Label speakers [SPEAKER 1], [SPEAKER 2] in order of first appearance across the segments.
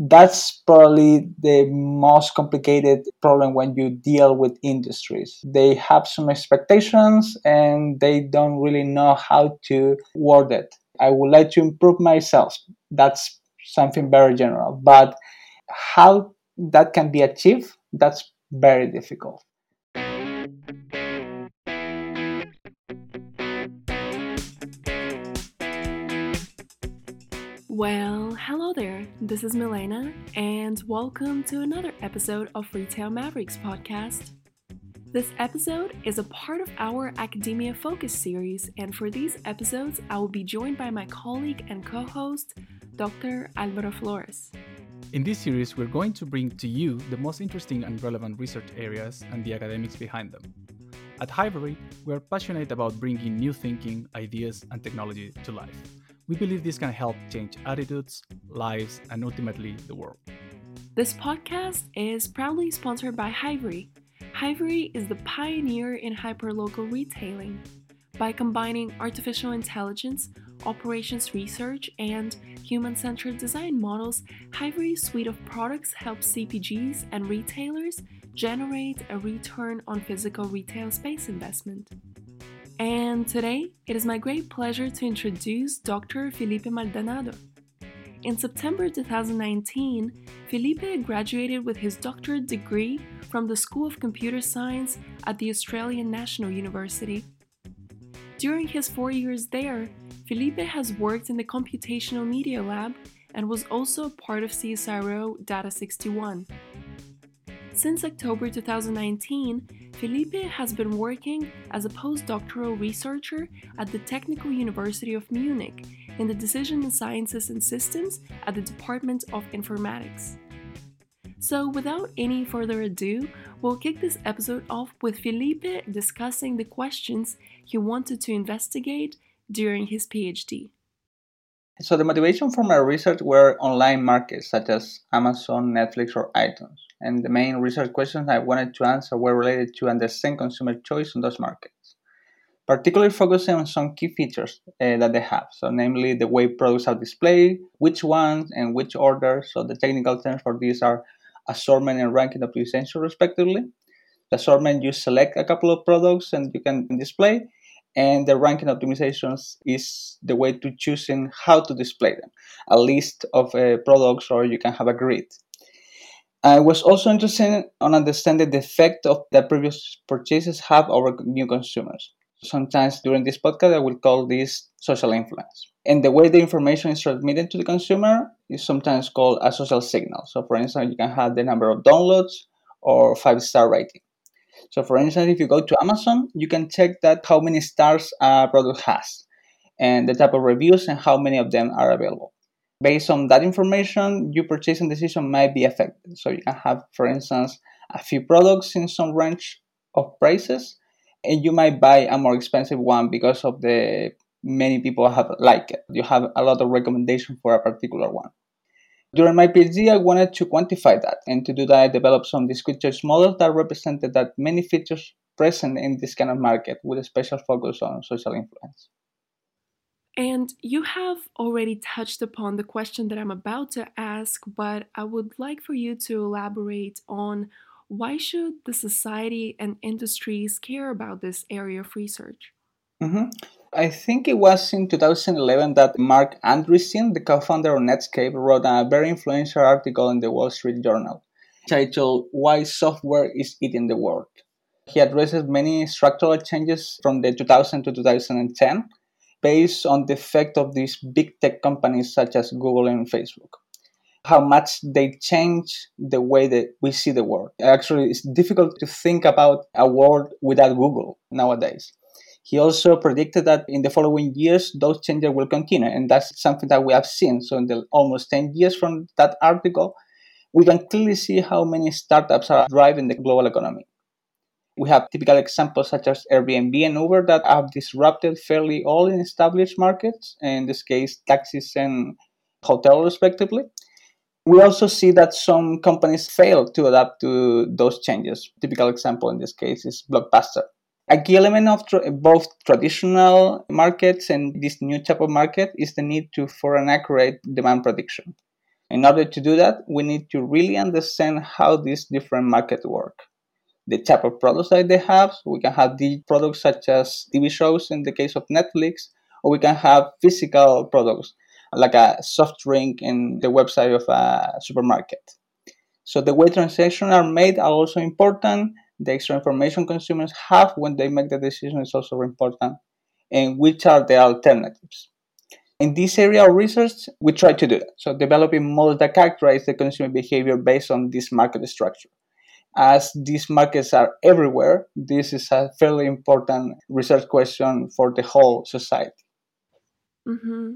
[SPEAKER 1] that's probably the most complicated problem when you deal with industries. They have some expectations and they don't really know how to word it. I would like to improve myself. That's something very general. But how that can be achieved, that's very difficult.
[SPEAKER 2] Hello there. This is Milena, and welcome to another episode of Retail Mavericks podcast. This episode is a part of our Academia Focus series, and for these episodes, I will be joined by my colleague and co host, Dr. Alvaro Flores.
[SPEAKER 3] In this series, we're going to bring to you the most interesting and relevant research areas and the academics behind them. At Hivery, we're passionate about bringing new thinking, ideas, and technology to life. We believe this can help change attitudes, lives, and ultimately the world.
[SPEAKER 2] This podcast is proudly sponsored by Hivery. Hivery is the pioneer in hyperlocal retailing. By combining artificial intelligence, operations research, and human centered design models, Hivery's suite of products helps CPGs and retailers generate a return on physical retail space investment. And today, it is my great pleasure to introduce Dr. Felipe Maldonado. In September 2019, Felipe graduated with his doctorate degree from the School of Computer Science at the Australian National University. During his four years there, Felipe has worked in the Computational Media Lab and was also a part of CSIRO Data 61. Since October 2019, Felipe has been working as a postdoctoral researcher at the Technical University of Munich in the Decision Sciences and Systems at the Department of Informatics. So, without any further ado, we'll kick this episode off with Felipe discussing the questions he wanted to investigate during his PhD.
[SPEAKER 1] So, the motivation for my research were online markets such as Amazon, Netflix, or iTunes and the main research questions I wanted to answer were related to understand consumer choice on those markets, particularly focusing on some key features uh, that they have. So, namely the way products are displayed, which ones, and which order. So, the technical terms for these are assortment and ranking optimization, respectively. The assortment, you select a couple of products and you can display, and the ranking optimizations is the way to choosing how to display them a list of uh, products or you can have a grid I was also interested on understanding the effect of the previous purchases have over new consumers. Sometimes during this podcast, I will call this social influence. And the way the information is transmitted to the consumer is sometimes called a social signal. So, for instance, you can have the number of downloads or five star rating. So, for instance, if you go to Amazon, you can check that how many stars a product has and the type of reviews and how many of them are available based on that information, your purchasing decision might be affected. So you can have, for instance, a few products in some range of prices, and you might buy a more expensive one because of the many people have liked it. You have a lot of recommendation for a particular one. During my PhD, I wanted to quantify that, and to do that, I developed some discrete choice models that represented that many features present in this kind of market with a special focus on social influence.
[SPEAKER 2] And you have already touched upon the question that I'm about to ask, but I would like for you to elaborate on why should the society and industries care about this area of research?
[SPEAKER 1] Mm-hmm. I think it was in 2011 that Marc Andreessen, the co-founder of Netscape, wrote a very influential article in the Wall Street Journal titled "Why Software is Eating the World." He addresses many structural changes from the 2000 to 2010 based on the effect of these big tech companies such as Google and Facebook. How much they change the way that we see the world. Actually, it's difficult to think about a world without Google nowadays. He also predicted that in the following years, those changes will continue. And that's something that we have seen. So, in the almost 10 years from that article, we can clearly see how many startups are driving the global economy. We have typical examples such as Airbnb and Uber that have disrupted fairly all in established markets, in this case, taxis and hotels, respectively. We also see that some companies fail to adapt to those changes. Typical example in this case is Blockbuster. A key element of both traditional markets and this new type of market is the need to for an accurate demand prediction. In order to do that, we need to really understand how these different markets work. The type of products that they have, we can have the products such as TV shows in the case of Netflix, or we can have physical products like a soft drink in the website of a supermarket. So the way transactions are made are also important. The extra information consumers have when they make the decision is also important. And which are the alternatives? In this area of research, we try to do that. So developing models that characterize the consumer behavior based on this market structure. As these markets are everywhere, this is a fairly important research question for the whole society.
[SPEAKER 2] Mm-hmm.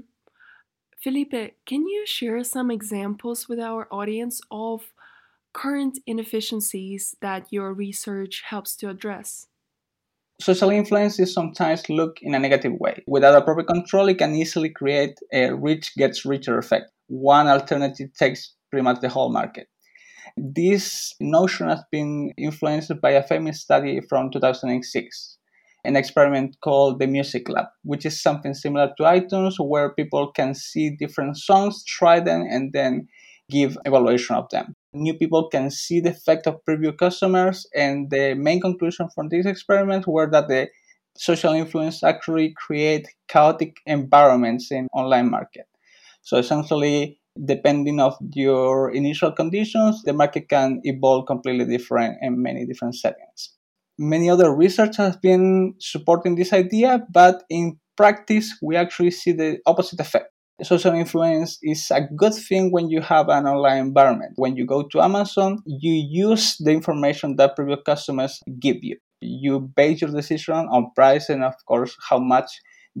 [SPEAKER 2] Felipe, can you share some examples with our audience of current inefficiencies that your research helps to address?
[SPEAKER 1] Social influence is sometimes looked in a negative way. Without a proper control, it can easily create a rich gets richer effect. One alternative takes pretty much the whole market. This notion has been influenced by a famous study from 2006, an experiment called the Music Lab, which is something similar to iTunes where people can see different songs, try them, and then give evaluation of them new people can see the effect of preview customers. And the main conclusion from this experiment were that the social influence actually create chaotic environments in online market. So essentially, depending of your initial conditions, the market can evolve completely different in many different settings. Many other research has been supporting this idea, but in practice, we actually see the opposite effect social influence is a good thing when you have an online environment. When you go to Amazon, you use the information that previous customers give you. You base your decision on price and, of course, how much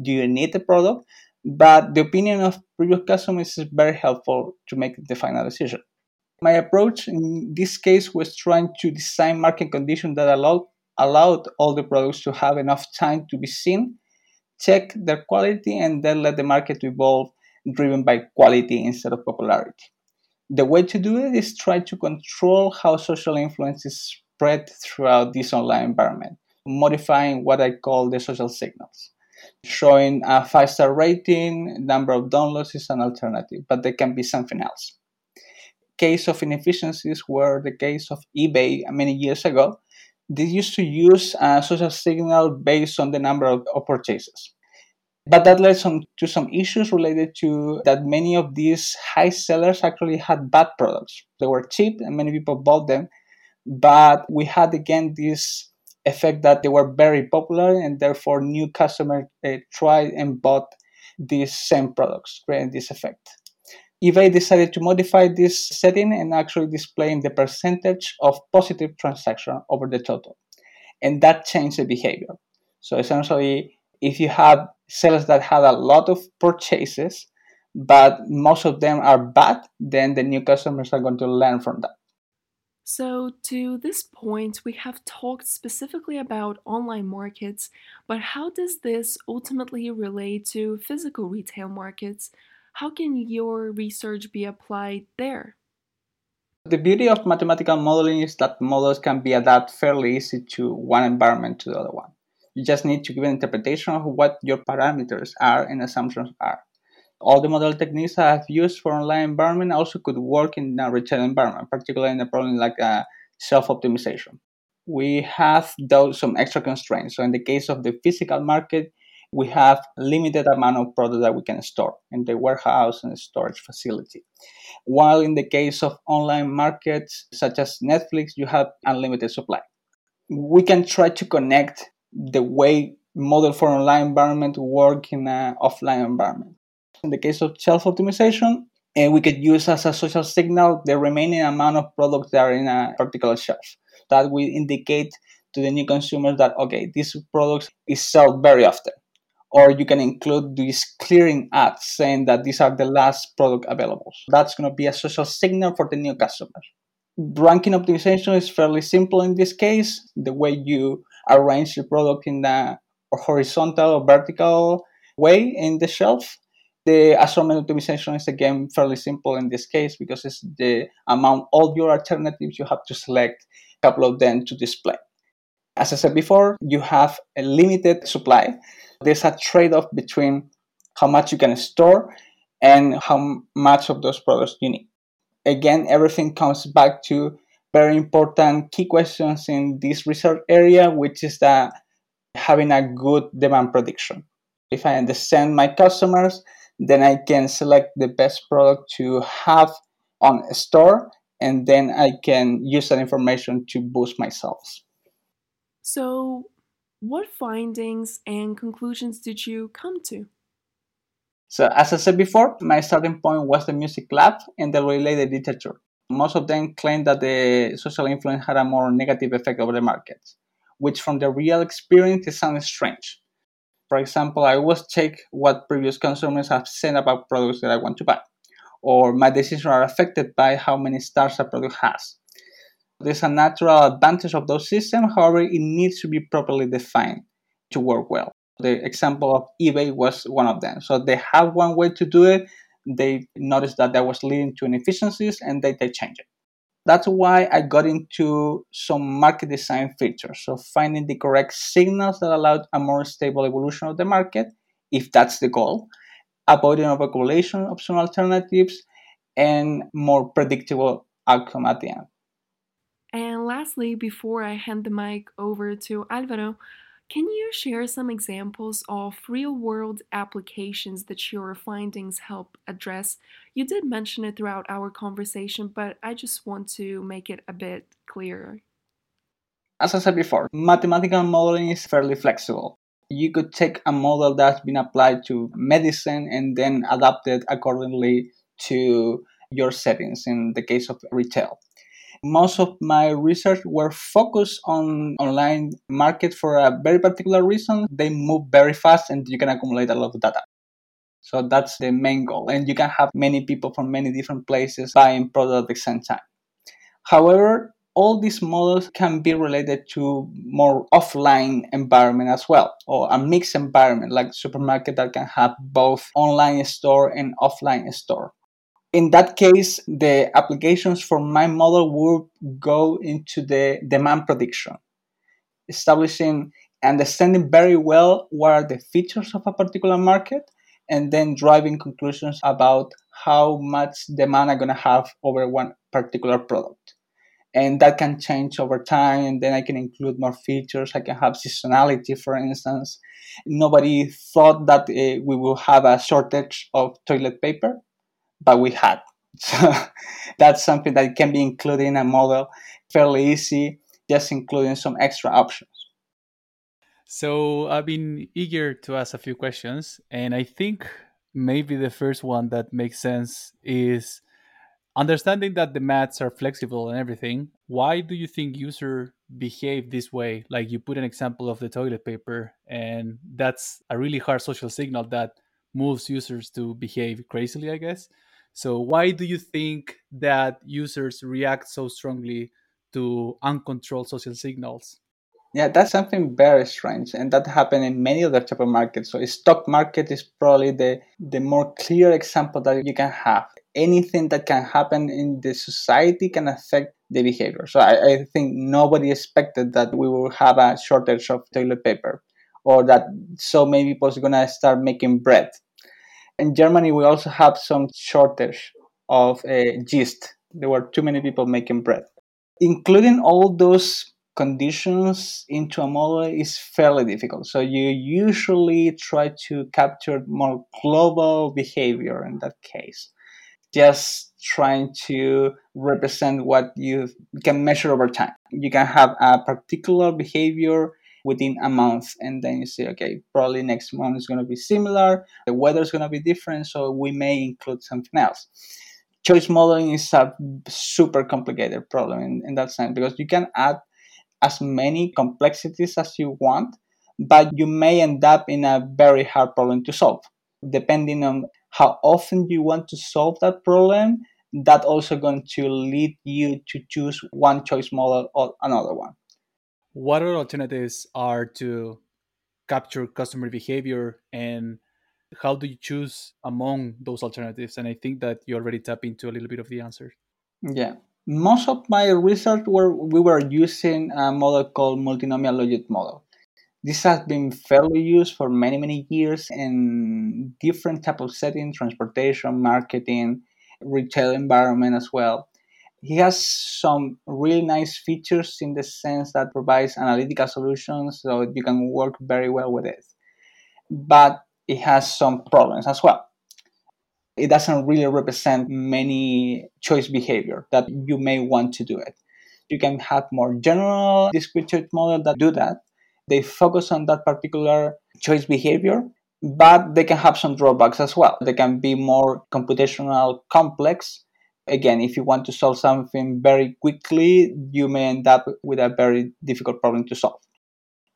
[SPEAKER 1] do you need the product. But the opinion of previous customers is very helpful to make the final decision. My approach in this case was trying to design market conditions that allowed allowed all the products to have enough time to be seen, check their quality, and then let the market evolve driven by quality instead of popularity. The way to do it is try to control how social influence is spread throughout this online environment, modifying what I call the social signals. Showing a five star rating, number of downloads is an alternative, but there can be something else. Case of inefficiencies were the case of eBay many years ago. They used to use a social signal based on the number of, of purchases. But that led some, to some issues related to that many of these high sellers actually had bad products. They were cheap and many people bought them. But we had again this effect that they were very popular and therefore new customers uh, tried and bought these same products, creating this effect. eBay decided to modify this setting and actually displaying the percentage of positive transaction over the total. And that changed the behavior. So essentially, if you have sellers that had a lot of purchases, but most of them are bad, then the new customers are going to learn from that.
[SPEAKER 2] So, to this point, we have talked specifically about online markets, but how does this ultimately relate to physical retail markets? How can your research be applied there?
[SPEAKER 1] The beauty of mathematical modeling is that models can be adapted fairly easy to one environment to the other one. You just need to give an interpretation of what your parameters are and assumptions are. All the model techniques I have used for online environment also could work in a retail environment, particularly in a problem like uh, shelf-optimization. We have those some extra constraints. So in the case of the physical market, we have limited amount of product that we can store in the warehouse and storage facility. While in the case of online markets such as Netflix, you have unlimited supply. We can try to connect the way model for online environment work in an offline environment. In the case of shelf optimization, and eh, we could use as a social signal the remaining amount of products that are in a particular shelf. That will indicate to the new consumers that okay, this product is sold very often. Or you can include these clearing ads saying that these are the last product available. That's going to be a social signal for the new customers. Ranking optimization is fairly simple in this case. The way you arrange the product in a horizontal or vertical way in the shelf. The assortment optimization is again fairly simple in this case because it's the amount all your alternatives you have to select a couple of them to display. As I said before, you have a limited supply. There's a trade-off between how much you can store and how much of those products you need. again, everything comes back to very important key questions in this research area, which is that having a good demand prediction. If I understand my customers, then I can select the best product to have on a store, and then I can use that information to boost my sales.
[SPEAKER 2] So, what findings and conclusions did you come to?
[SPEAKER 1] So, as I said before, my starting point was the music lab and the related literature. Most of them claimed that the social influence had a more negative effect over the markets, which from the real experience it sounds strange. For example, I always check what previous consumers have said about products that I want to buy, or my decisions are affected by how many stars a product has. There's a natural advantage of those systems, however, it needs to be properly defined to work well. The example of eBay was one of them. So they have one way to do it. They noticed that that was leading to inefficiencies and they, they changed it. That's why I got into some market design features. So finding the correct signals that allowed a more stable evolution of the market, if that's the goal, avoiding overcorrelation of some alternatives, and more predictable outcome at the end.
[SPEAKER 2] And lastly, before I hand the mic over to Alvaro, can you share some examples of real world applications that your findings help address? You did mention it throughout our conversation, but I just want to make it a bit clearer.
[SPEAKER 1] As I said before, mathematical modeling is fairly flexible. You could take a model that's been applied to medicine and then adapt it accordingly to your settings in the case of retail most of my research were focused on online market for a very particular reason. They move very fast and you can accumulate a lot of data. So that's the main goal. And you can have many people from many different places buying product at the same time. However, all these models can be related to more offline environment as well, or a mixed environment like supermarket that can have both online store and offline store in that case, the applications for my model would go into the demand prediction, establishing, understanding very well what are the features of a particular market, and then driving conclusions about how much demand I'm going to have over one particular product. And that can change over time, and then I can include more features. I can have seasonality, for instance. Nobody thought that uh, we will have a shortage of toilet paper but we had. So that's something that can be included in a model fairly easy, just including some extra options.
[SPEAKER 3] So I've been eager to ask a few questions, and I think maybe the first one that makes sense is understanding that the mats are flexible and everything. Why do you think user behave this way? Like you put an example of the toilet paper, and that's a really hard social signal that moves users to behave crazily, I guess. So why do you think that users react so strongly to uncontrolled social signals?
[SPEAKER 1] Yeah, that's something very strange, and that happened in many other type of markets. So, stock market is probably the the more clear example that you can have. Anything that can happen in the society can affect the behavior. So, I, I think nobody expected that we will have a shortage of toilet paper, or that so many people are gonna start making bread in Germany, we also have some shortage of uh, yeast. There were too many people making bread. Including all those conditions into a model is fairly difficult. So you usually try to capture more global behavior in that case. Just trying to represent what you can measure over time. You can have a particular behavior within a month and then you say okay probably next month is going to be similar the weather is going to be different so we may include something else. Choice modeling is a super complicated problem in, in that sense because you can add as many complexities as you want but you may end up in a very hard problem to solve. Depending on how often you want to solve that problem that also going to lead you to choose one choice model or another one
[SPEAKER 3] what other alternatives are to capture customer behavior and how do you choose among those alternatives? And i think that you already tap into a little bit of the answer.
[SPEAKER 1] Yeah. Most of my research were we were using a model called multinomial logit model. This has been fairly used for many many years in different type of settings transportation marketing retail environment as well. He has some really nice features in the sense that provides analytical solutions so you can work very well with it. But it has some problems as well. It doesn't really represent many choice behavior that you may want to do it. You can have more general discrete model that do that. They focus on that particular choice behavior, but they can have some drawbacks as well. They can be more computational complex. Again, if you want to solve something very quickly, you may end up with a very difficult problem to solve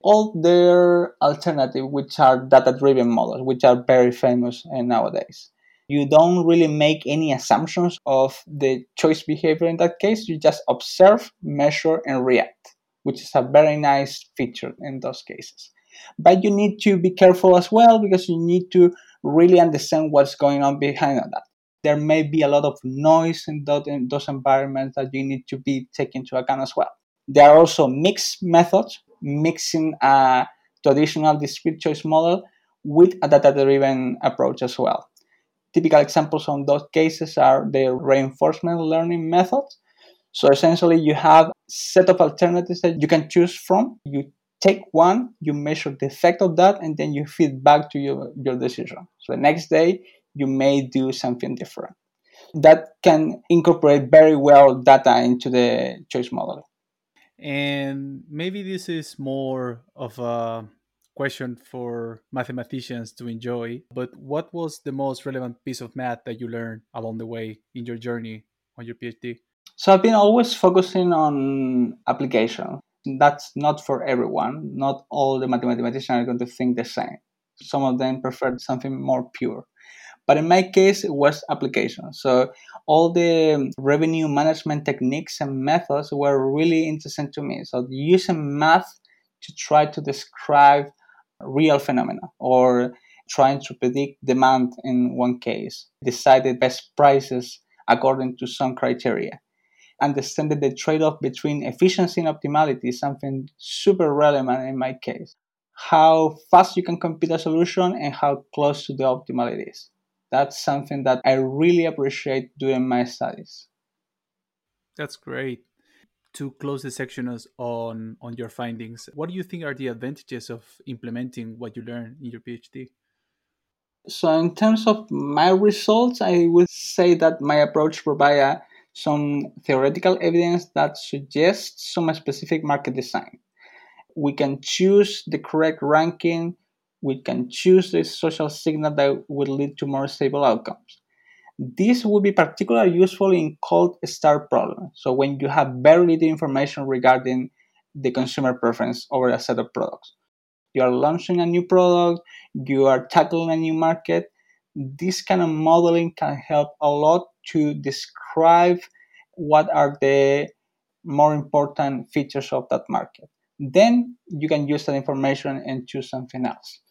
[SPEAKER 1] all their alternative, which are data-driven models, which are very famous nowadays. You don't really make any assumptions of the choice behavior in that case. You just observe, measure, and react, which is a very nice feature in those cases. But you need to be careful as well because you need to really understand what's going on behind that. There may be a lot of noise in those environments that you need to be taken into account as well. There are also mixed methods, mixing a traditional discrete choice model with a data-driven approach as well. Typical examples on those cases are the reinforcement learning methods. So essentially, you have a set of alternatives that you can choose from. You take one, you measure the effect of that, and then you feed back to your, your decision. So the next day, you may do something different. That can incorporate very well data into the choice model.
[SPEAKER 3] And maybe this is more of a question for mathematicians to enjoy, but what was the most relevant piece of math that you learned along the way in your journey on your PhD?
[SPEAKER 1] So I've been always focusing on application. That's not for everyone. Not all the mathematicians are going to think the same. Some of them prefer something more pure. But in my case, it was application. So all the revenue management techniques and methods were really interesting to me. So using math to try to describe real phenomena or trying to predict demand in one case, decided best prices according to some criteria. Understanding the trade off between efficiency and optimality is something super relevant in my case. How fast you can compute a solution and how close to the optimal it is that's something that I really appreciate doing my studies.
[SPEAKER 3] That's great. To close the section on on your findings, what do you think are the advantages of implementing what you learn in your PhD?
[SPEAKER 1] So, in terms of my results, I would say that my approach provides some theoretical evidence that suggests some specific market design. We can choose the correct ranking we can choose the social signal that would lead to more stable outcomes. This would be particularly useful in cold start problems. So when you have very little information regarding the consumer preference over a set of products. You are launching a new product, you are tackling a new market. This kind of modeling can help a lot to describe what are the more important features of that market. Then you can use that information and choose something else.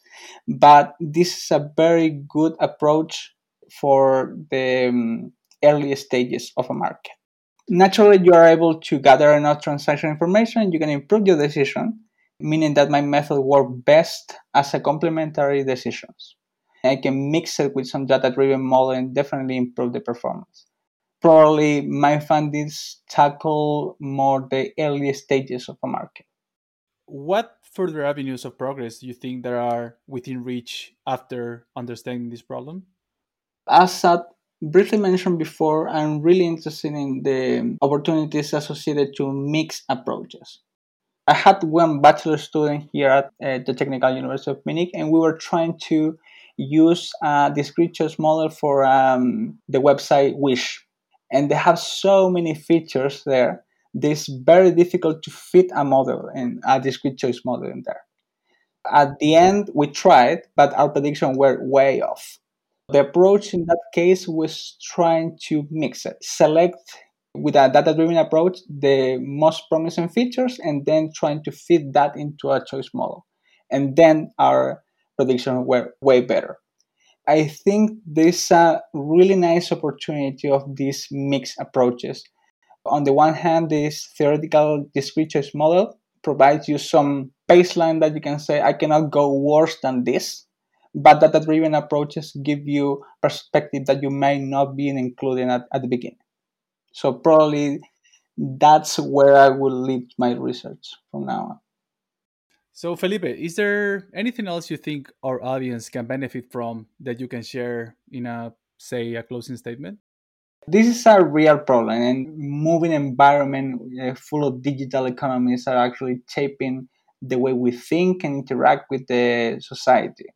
[SPEAKER 1] But this is a very good approach for the um, early stages of a market. Naturally, you are able to gather enough transaction information, you can improve your decision, meaning that my method works best as a complementary decisions. I can mix it with some data-driven model and definitely improve the performance. Probably my findings tackle more the early stages of a market.
[SPEAKER 3] What further avenues of progress you think there are within reach after understanding this problem?
[SPEAKER 1] As I briefly mentioned before, I'm really interested in the opportunities associated to mixed approaches. I had one bachelor student here at uh, the Technical University of Munich, and we were trying to use a discrete choice model for um, the website Wish. And they have so many features there it's very difficult to fit a model and a discrete choice model in there. At the end, we tried, but our prediction were way off. The approach in that case was trying to mix it, select with a data driven approach the most promising features, and then trying to fit that into a choice model. And then our prediction were way better. I think there's a really nice opportunity of these mixed approaches on the one hand, this theoretical discrete choice model provides you some baseline that you can say, I cannot go worse than this. but data driven approaches give you perspective that you may not be including at, at the beginning. So probably that's where I will lead my research from now on.
[SPEAKER 3] So, Felipe, is there anything else you think our audience can benefit from that you can share in a, say, a closing statement?
[SPEAKER 1] This is a real problem, and moving environment uh, full of digital economies are actually shaping the way we think and interact with the society.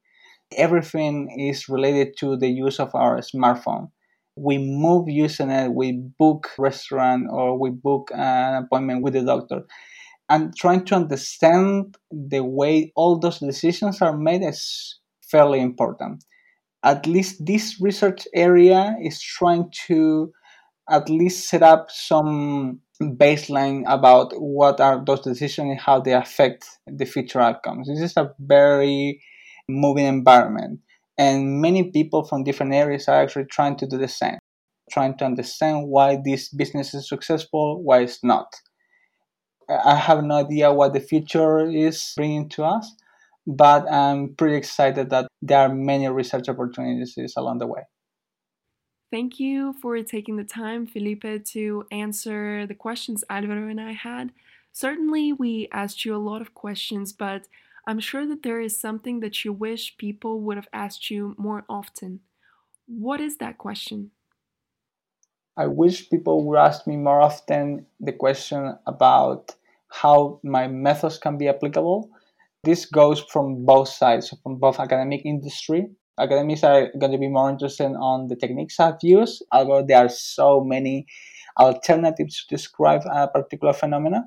[SPEAKER 1] Everything is related to the use of our smartphone. We move using it, we book restaurant or we book an appointment with the doctor. And trying to understand the way all those decisions are made is fairly important. At least this research area is trying to at least set up some baseline about what are those decisions and how they affect the future outcomes. This is a very moving environment. And many people from different areas are actually trying to do the same, trying to understand why this business is successful, why it's not. I have no idea what the future is bringing to us, but I'm pretty excited that there are many research opportunities along the way.
[SPEAKER 2] Thank you for taking the time, Felipe, to answer the questions Alvaro and I had. Certainly, we asked you a lot of questions, but I'm sure that there is something that you wish people would have asked you more often. What is that question?
[SPEAKER 1] I wish people would ask me more often the question about how my methods can be applicable. This goes from both sides, from both academic industry. Academics are going to be more interested on the techniques I've used, although there are so many alternatives to describe a particular phenomena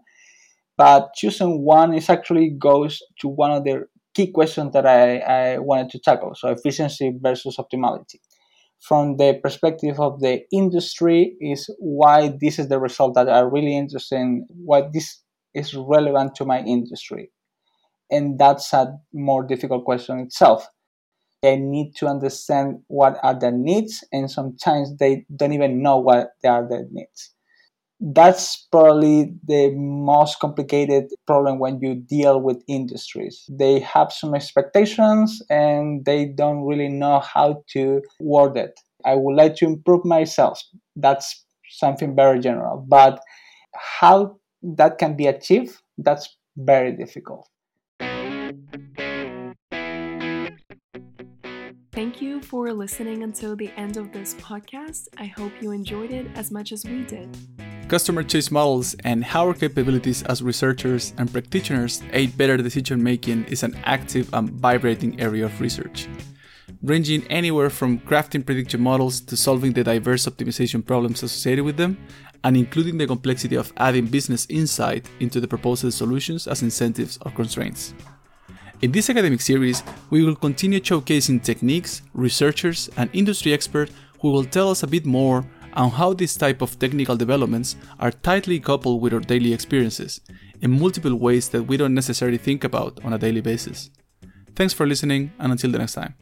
[SPEAKER 1] but choosing one is actually goes to one of the key questions that I, I wanted to tackle. So efficiency versus optimality. From the perspective of the industry, is why this is the result that are really interesting, why this is relevant to my industry. And that's a more difficult question itself. They need to understand what are their needs, and sometimes they don't even know what they are their needs that's probably the most complicated problem when you deal with industries. They have some expectations and they don't really know how to word it. I would like to improve myself. That's something very general. But how that can be achieved, that's very difficult.
[SPEAKER 2] Thank you for listening until the end of this podcast. I hope you enjoyed it as much as we did.
[SPEAKER 3] Customer choice models and how our capabilities as researchers and practitioners aid better decision making is an active and vibrating area of research, ranging anywhere from crafting prediction models to solving the diverse optimization problems associated with them, and including the complexity of adding business insight into the proposed solutions as incentives or constraints. In this academic series, we will continue showcasing techniques, researchers, and industry experts who will tell us a bit more on how this type of technical developments are tightly coupled with our daily experiences in multiple ways that we don't necessarily think about on a daily basis. Thanks for listening, and until the next time.